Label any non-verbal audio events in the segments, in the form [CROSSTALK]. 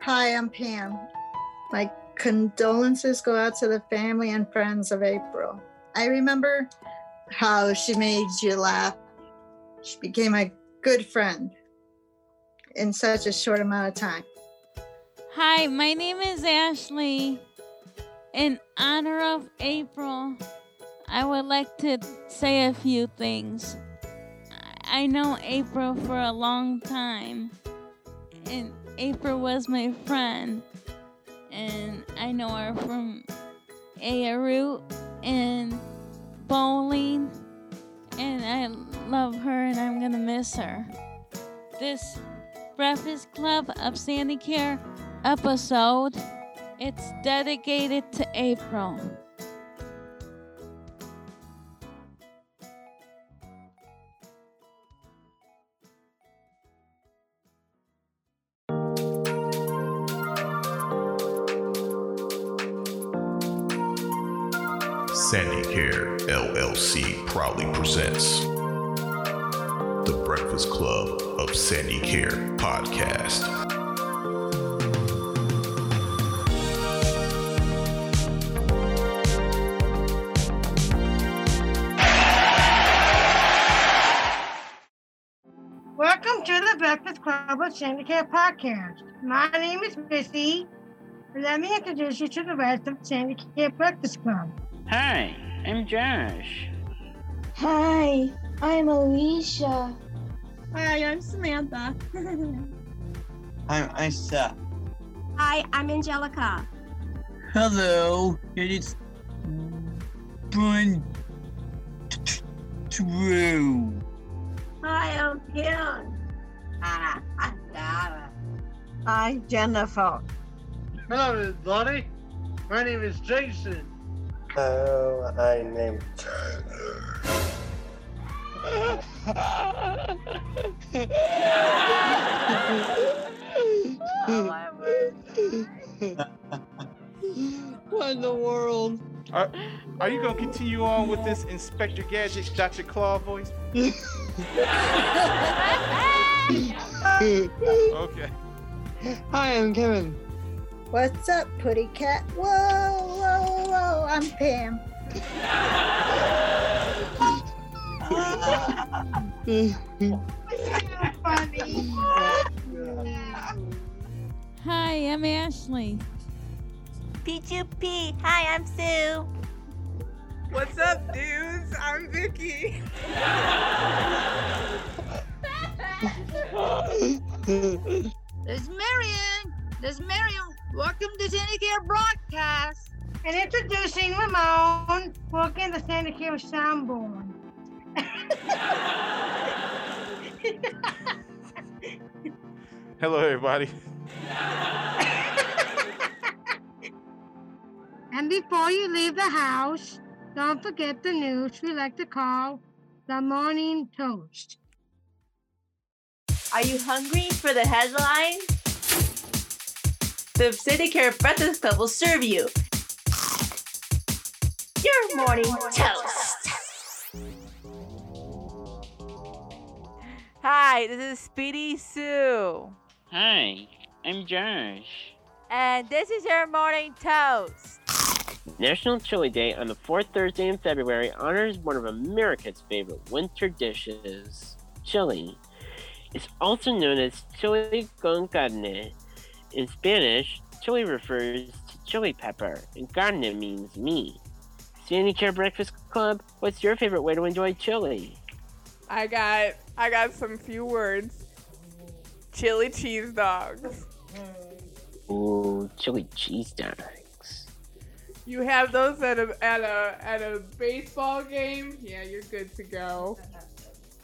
Hi, I'm Pam. My condolences go out to the family and friends of April. I remember how she made you laugh. She became a good friend in such a short amount of time. Hi, my name is Ashley. In honor of April, I would like to say a few things. I know April for a long time, and April was my friend, and I know her from Aarut and bowling, and I love her, and I'm gonna miss her. This Breakfast Club of Sandicare episode, it's dedicated to April. Proudly presents the Breakfast Club of Sandicare podcast. Welcome to the Breakfast Club of Sandicare Podcast. My name is Missy. Let me introduce you to the rest of Sandy Care Breakfast Club. Hi, I'm Josh. Hi, I'm Alicia. Hi, I'm Samantha. [LAUGHS] I'm Isa. Hi, I'm Angelica. Hello, it's Bun True. Hi, I'm Kim. Hi, ah, I'm Dara. Hi, Jennifer. Hello, everybody. My name is Jason. Hello, I'm named Tyler. what in the world? Are, are you gonna continue on with this Inspector Gadget, Dr. Claw voice? [LAUGHS] okay. Hi, I'm Kevin. What's up, Putty Cat? Whoa, whoa, whoa! I'm Pam. Hi, I'm Ashley. P2P. Hi, I'm Sue. What's up, dudes? I'm Vicky. There's Marion. There's Marion. Welcome to Syndicate Broadcast. And introducing Ramon. Welcome to Syndicate Soundborn. Hello, everybody. And before you leave the house, don't forget the news we like to call the morning toast. Are you hungry for the headline? The Sandicare Breakfast Club will serve you your morning toast. Hi, this is Speedy Sue. Hi, I'm Josh. And this is your morning toast. National Chili Day on the fourth Thursday in February honors one of America's favorite winter dishes, chili. It's also known as chili con carne. In Spanish, chili refers to chili pepper, and carne means meat. Sandicare Breakfast Club, what's your favorite way to enjoy chili? I got I got some few words. Chili cheese dogs. Ooh, chili cheese dogs. You have those at a at a at a baseball game. Yeah, you're good to go.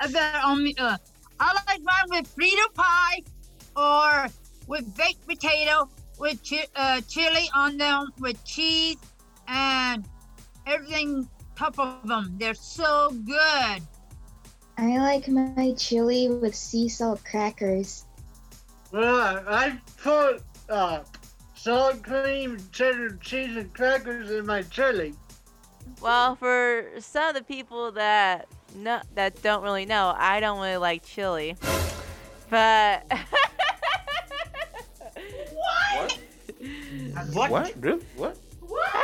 I got on me. Uh, I like mine with Frito pie or with baked potato with chi- uh, chili on them with cheese and everything top of them. They're so good. I like my chili with sea salt crackers. Well, I put uh, salt, cream, cheddar cheese, and crackers in my chili. Well, for some of the people that no, that don't really know, I don't really like chili, but. [LAUGHS] what? What? What? What? What?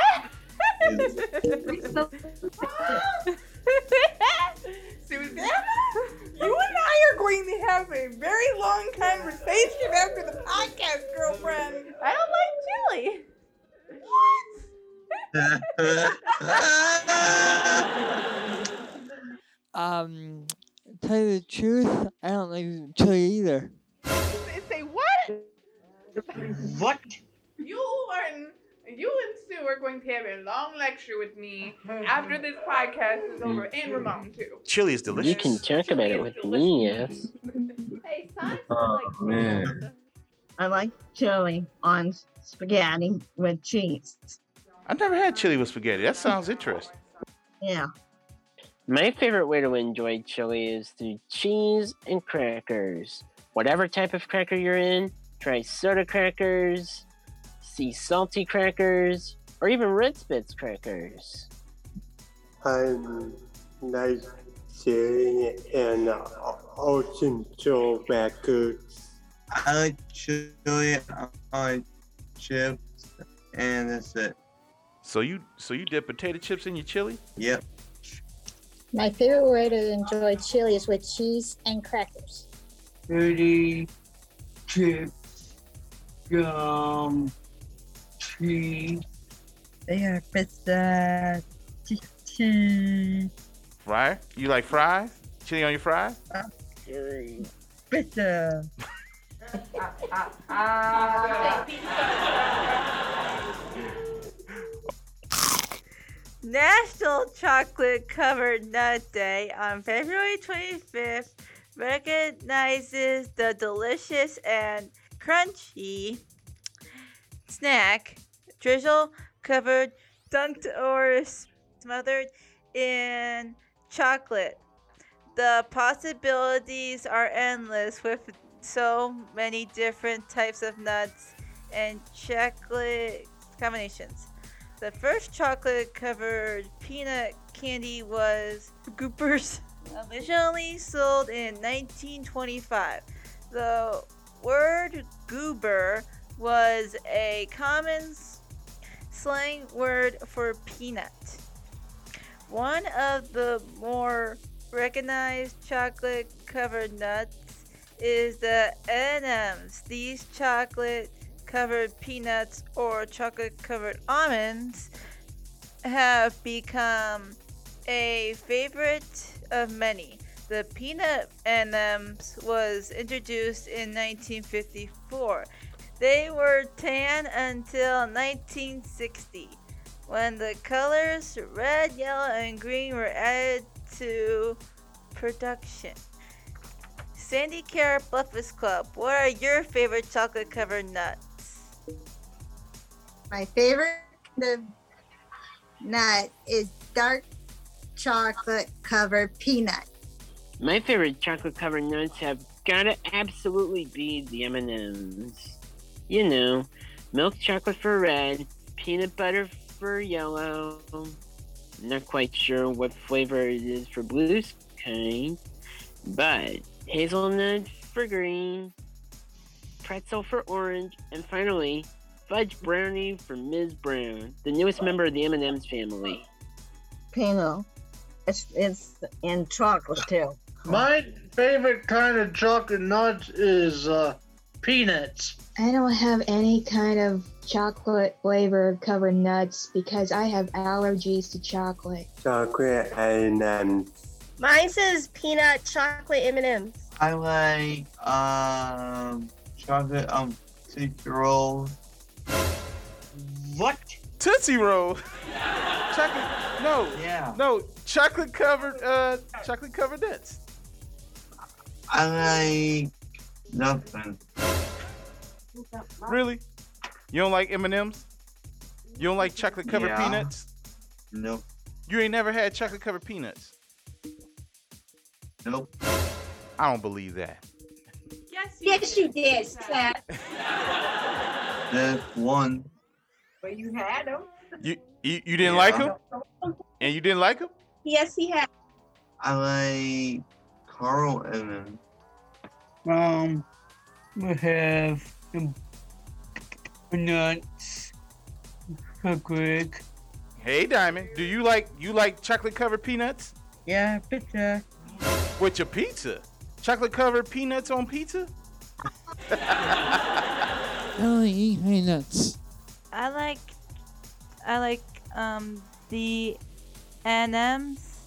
What You and I are going to have a very long conversation after the podcast, girlfriend. I don't like chili. What? [LAUGHS] um, tell you the truth, I don't like chili either. Say, say what? What? You and you and Sue are going to have a long lecture with me after this podcast is over, and Ramon too. Chili is delicious. You can talk about it with me, yes. Hey, son. Oh man. I like chili on spaghetti with cheese. I've never had chili with spaghetti. That sounds interesting. Yeah. My favorite way to enjoy chili is through cheese and crackers. Whatever type of cracker you're in, try soda crackers, sea salty crackers, or even red spitz crackers. I'm nice chili and ocean Joe records. I like chili on chips, and that's it. So you so you dip potato chips in your chili? Yep. My favorite way to enjoy chili is with cheese and crackers. Pretty chips, gum, cheese. They are pizza, cheese, Fry? You like fries? Chili on your fries? pizza. National Chocolate Covered Nut Day on February 25th recognizes the delicious and crunchy snack, drizzle covered, dunked or smothered in chocolate. The possibilities are endless with so many different types of nuts and chocolate combinations. The first chocolate covered peanut candy was Goobers, originally sold in 1925. The word goober was a common slang word for peanut. One of the more recognized chocolate covered nuts is the M&Ms. These chocolate covered peanuts or chocolate covered almonds have become a favorite of many. The peanut M&Ms was introduced in 1954. They were tan until 1960 when the colors red, yellow, and green were added to production. Sandicare Breakfast Club, what are your favorite chocolate covered nuts? My favorite kind of nut is dark chocolate covered peanut. My favorite chocolate covered nuts have gotta absolutely be the M&Ms. You know, milk chocolate for red, peanut butter for yellow. Not quite sure what flavor it is for blue's kind, but hazelnut for green, pretzel for orange, and finally fudge brownie for Ms. Brown, the newest member of the M&M's family. Pinot. It's it's in chocolate too. My favorite kind of chocolate nuts is uh, peanuts. I don't have any kind of chocolate flavor covered nuts because I have allergies to chocolate. Chocolate and Mine says peanut chocolate M&Ms. I like um chocolate um tootsie roll. What? Tootsie Roll. chocolate. No. Yeah. No. Chocolate covered. Uh. Chocolate covered nuts. I like nothing. Really? You don't like M and M's? You don't like chocolate covered Yeah. peanuts? Nope. You ain't never had chocolate covered peanuts? Nope. I don't believe that. Yes, you yes, you did, Seth. That's one. But you had them. You you, you didn't like 'em? like Yeah. them? And you didn't like them? Yes, he had. I like Carl and Um, we have the nuts Quick. Hey, Diamond. Do you like you like chocolate covered peanuts? Yeah, pizza. With your pizza? Chocolate covered peanuts on pizza? [LAUGHS] I only eat peanuts. I like I like um the M&Ms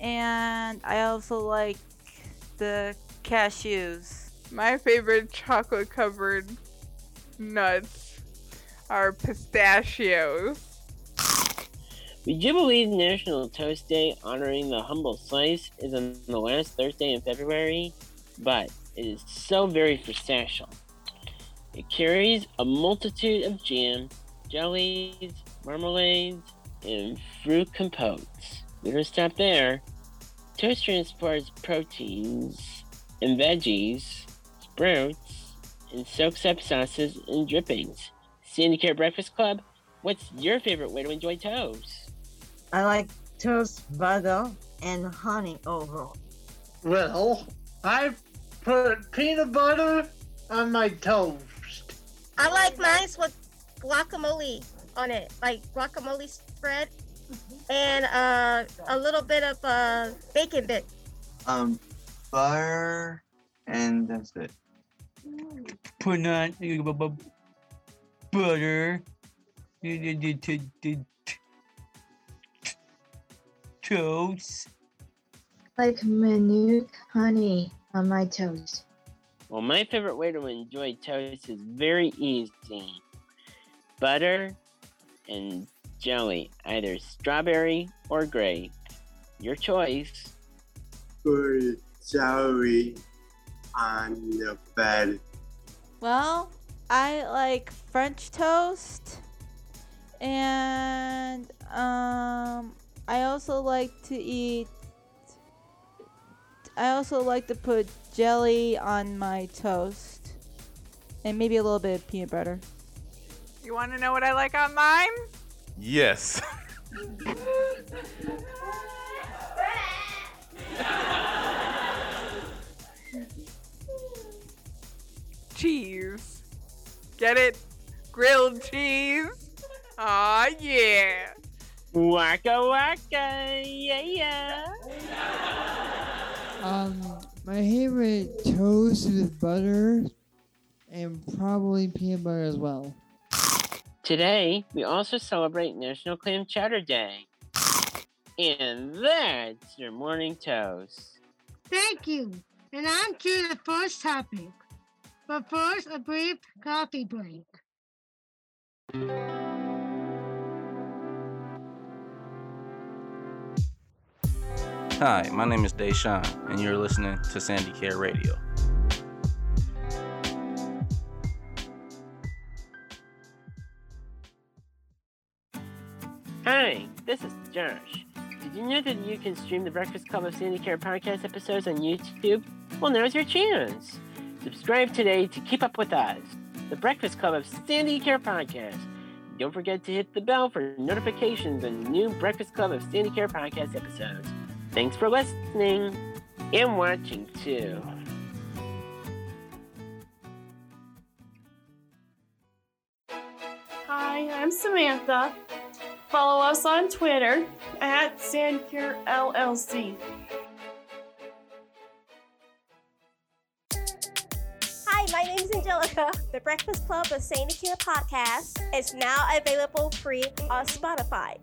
and I also like the cashews. My favorite chocolate covered nuts are pistachios. Do believe National Toast Day honoring the humble slice is on the last Thursday in February, but it is so very pistachio. It carries a multitude of jam, jellies, marmalades, and fruit compotes. We don't stop there. Toast transports proteins and veggies, sprouts, and soaks up sauces and drippings. Sandicare Breakfast Club, what's your favorite way to enjoy toast? I like toast butter and honey over. Well, I put peanut butter on my toast. I like mine with guacamole on it, like guacamole spread, and uh, a little bit of uh, bacon bit. Um, butter, and that's it. Put on bu- bu- butter. Toast. Like Manuka honey on my toast. Well, my favorite way to enjoy toast is very easy butter and jelly, either strawberry or grape. Your choice. Put jelly on the bed. Well, I like French toast, and um, I also like to eat. I also like to put jelly on my toast, and maybe a little bit of peanut butter. You want to know what I like on mine? Yes. [LAUGHS] Cheese. Get it? Grilled cheese. Aw, yeah. Waka waka, yeah, yeah. Um, my favorite toast with butter and probably peanut butter as well. Today, we also celebrate National Clam Chowder Day. And that's your morning toast. Thank you. And on to the first topic. But first, a brief coffee break. Hi, my name is Deshaun, and you're listening to Sandicare Radio. Hi, this is Josh. Did you know that you can stream the Breakfast Club of Sandicare podcast episodes on YouTube? Well, now's your chance. Subscribe today to keep up with us, the Breakfast Club of Sandicare podcast. Don't forget to hit the bell for notifications on new Breakfast Club of Sandicare podcast episodes. Thanks for listening and watching too. Hi, I'm Samantha. Follow us on Twitter at Sandicare LLC. The Breakfast Club of Sandicare podcast is now available free on Spotify.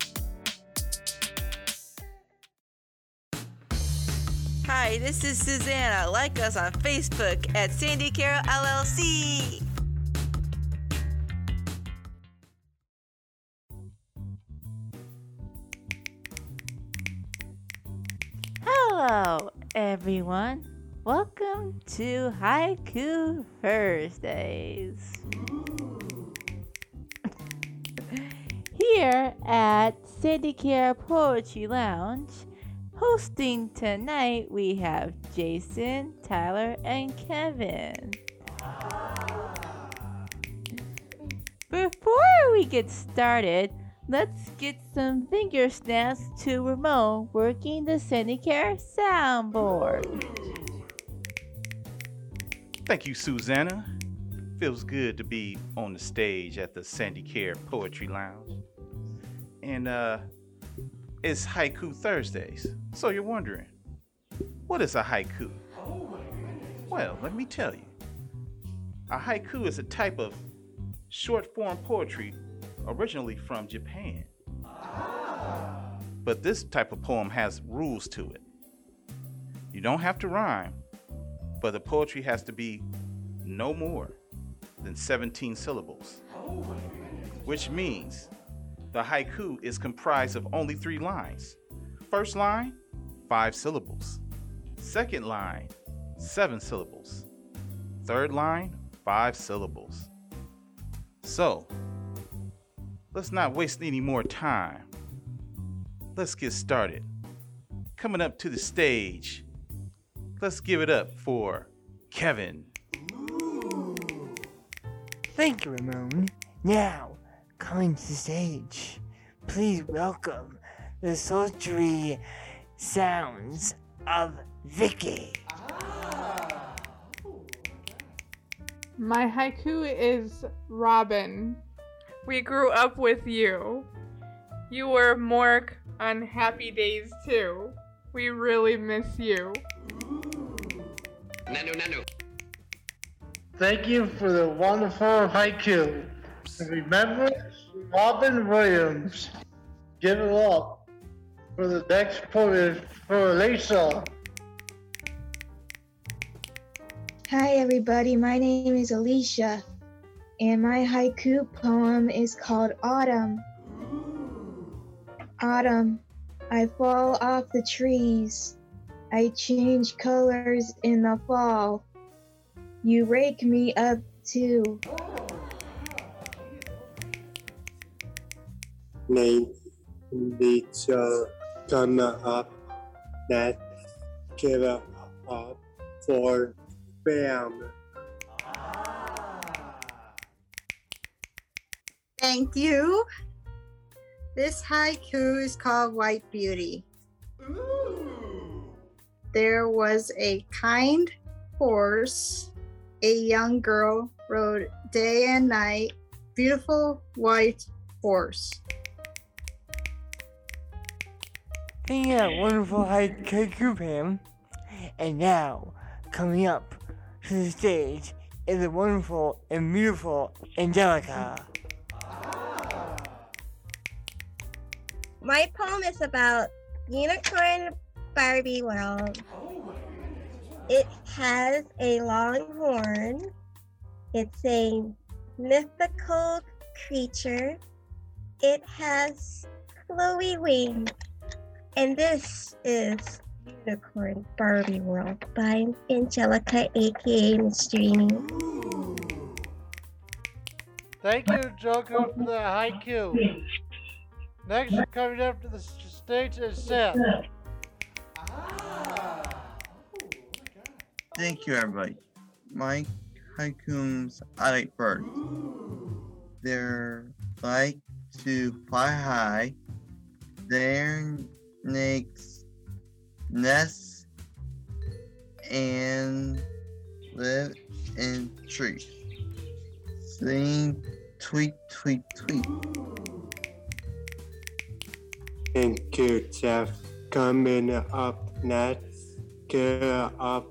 Hi, this is Susanna. Like us on Facebook at Sandicare LLC. Hello, everyone. Welcome to Haiku Thursdays. [LAUGHS] Here at Care Poetry Lounge, hosting tonight we have Jason, Tyler, and Kevin. Before we get started, let's get some finger snaps to Ramon working the Care soundboard. Thank you, Susanna. feels good to be on the stage at the Sandicare Poetry Lounge. And uh, it's Haiku Thursdays. So you're wondering, what is a haiku? Well, let me tell you. A haiku is a type of short form poetry originally from Japan. But this type of poem has rules to it. You don't have to rhyme, but the poetry has to be no more than 17 syllables. Which means the haiku is comprised of only three lines. First line, five syllables. Second line, seven syllables. Third line, five syllables. So, let's not waste any more time. Let's get started. Coming up to the stage, let's give it up for Kevin. Thank you, Ramon. Now, coming to the stage, please welcome the sultry sounds of Vicky. Ah. My haiku is Robin. We grew up with you. You were Mork on happy days too. We really miss you. Nanu, nanu. Thank you for the wonderful haiku. And remember, Robin Williams. Give it up for the next poet for Lisa. Hi, everybody. My name is Alicia, and my haiku poem is called Autumn. Autumn, I fall off the trees. I change colors in the fall. You rake me up too. Name the come up that give up uh, for family. Thank you. This haiku is called White Beauty. There was a kind horse a young girl rode day and night. Beautiful white horse. Thank you, that wonderful haiku, Pam. And now, coming up to the stage is the wonderful and beautiful Angelica. My poem is about Unicorn Barbie World. It has a long horn. It's a mythical creature. It has flowy wings. And this is Unicorn Barbie World by Angelica, aka Mysterini. Thank you, Joker, for the haiku. Next, coming up to the stage is Seth. Thank you, everybody. My haikus, I like birds. They're like to fly high. Their necks nests and live in trees. Sing tweet, tweet, tweet. Thank you, Jeff. Coming up next, get up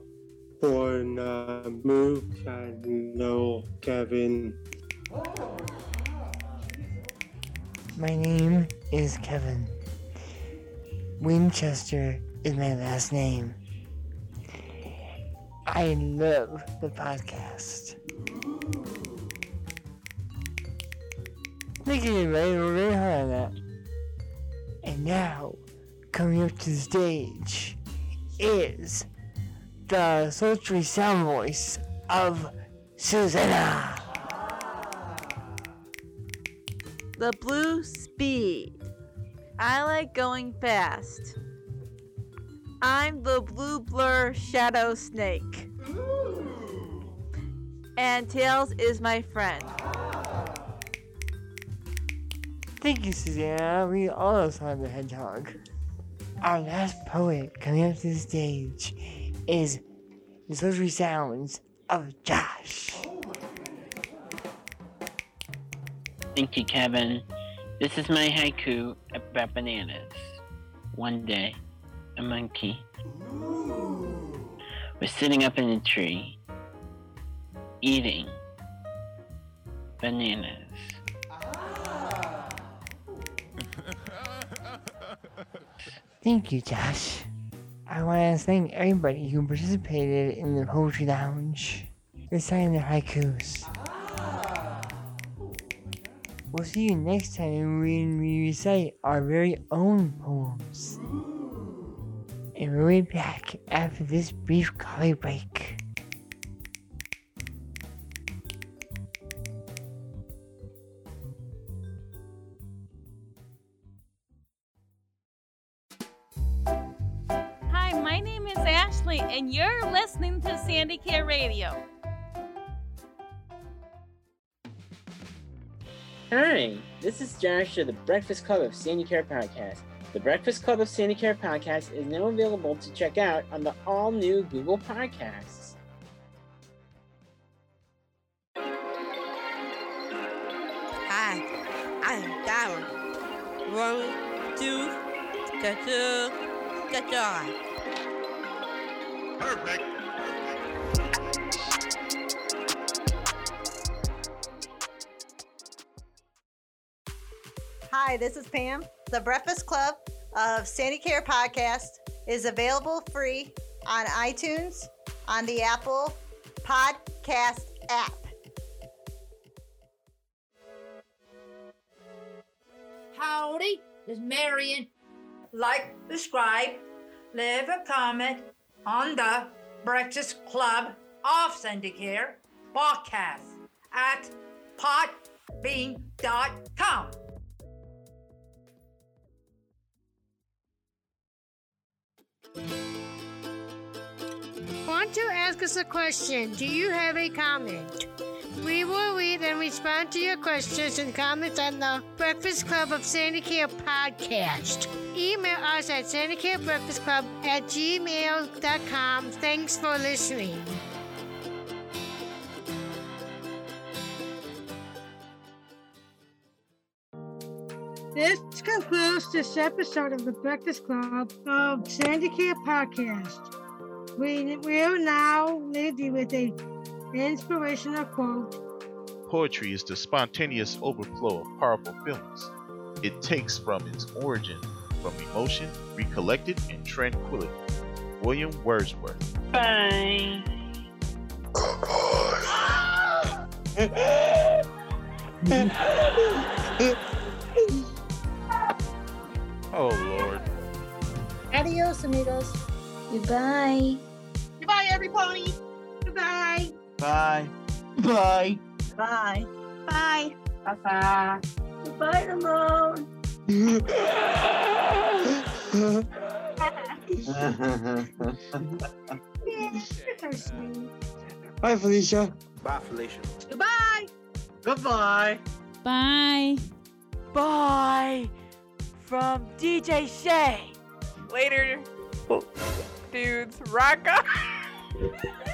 for the uh, move channel, Kevin. My name is Kevin. Winchester is my last name. I love the podcast. Thank you. We're very hard on that. And now, coming up to the stage is the sultry sound voice of Susanna. The blue speed. I like going fast. I'm the blue blur shadow snake. And Tails is my friend. Thank you, Susanna. We also have the hedgehog. Our last poet coming up to the stage is the sultry sounds of Josh. Thank you, Kevin. This is my haiku about bananas. One day, a monkey was sitting up in a tree eating bananas. Thank you, Josh. I want to thank everybody who participated in the Poetry Lounge, reciting their haikus. We'll see you next time when we recite our very own poems. And we'll be back after this brief coffee break. Hi, this is Josh of the Breakfast Club of Sandicare Podcast. The Breakfast Club of Sandicare Podcast is now available to check out on the all new Google Podcasts. Hi, I'm Darren. One, two, get two, get. Perfect. Hi, this is Pam. The Breakfast Club of Sandicare Podcast is available free on iTunes on the Apple Podcast app. Howdy, this is Marion. Like, subscribe, leave a comment on the Breakfast Club of Sandicare podcast at podbean.com. Want to ask us a question? Do you have a comment? We will read and respond to your questions and comments on the Breakfast Club of Sandicare podcast. Email us at sandicarebreakfastclub at gmail.com. Thanks for listening. This concludes this episode of the Breakfast Club of Sandicare Podcast. We will now leave you with a inspirational quote. Poetry is the spontaneous overflow of powerful feelings. It takes from its origin from emotion, recollected, and tranquility. William Wordsworth. Bye. [LAUGHS] Oh, Lord. Adios, amigos. Goodbye. Goodbye, everybody. Goodbye. Bye. Bye. Bye. Bye. Bye. Bye. Goodbye, Ramon. [LAUGHS] Bye, Felicia. Bye, Felicia. Goodbye. Goodbye. Bye. Bye from DJ Shay. Later, dudes. Rock on. [LAUGHS]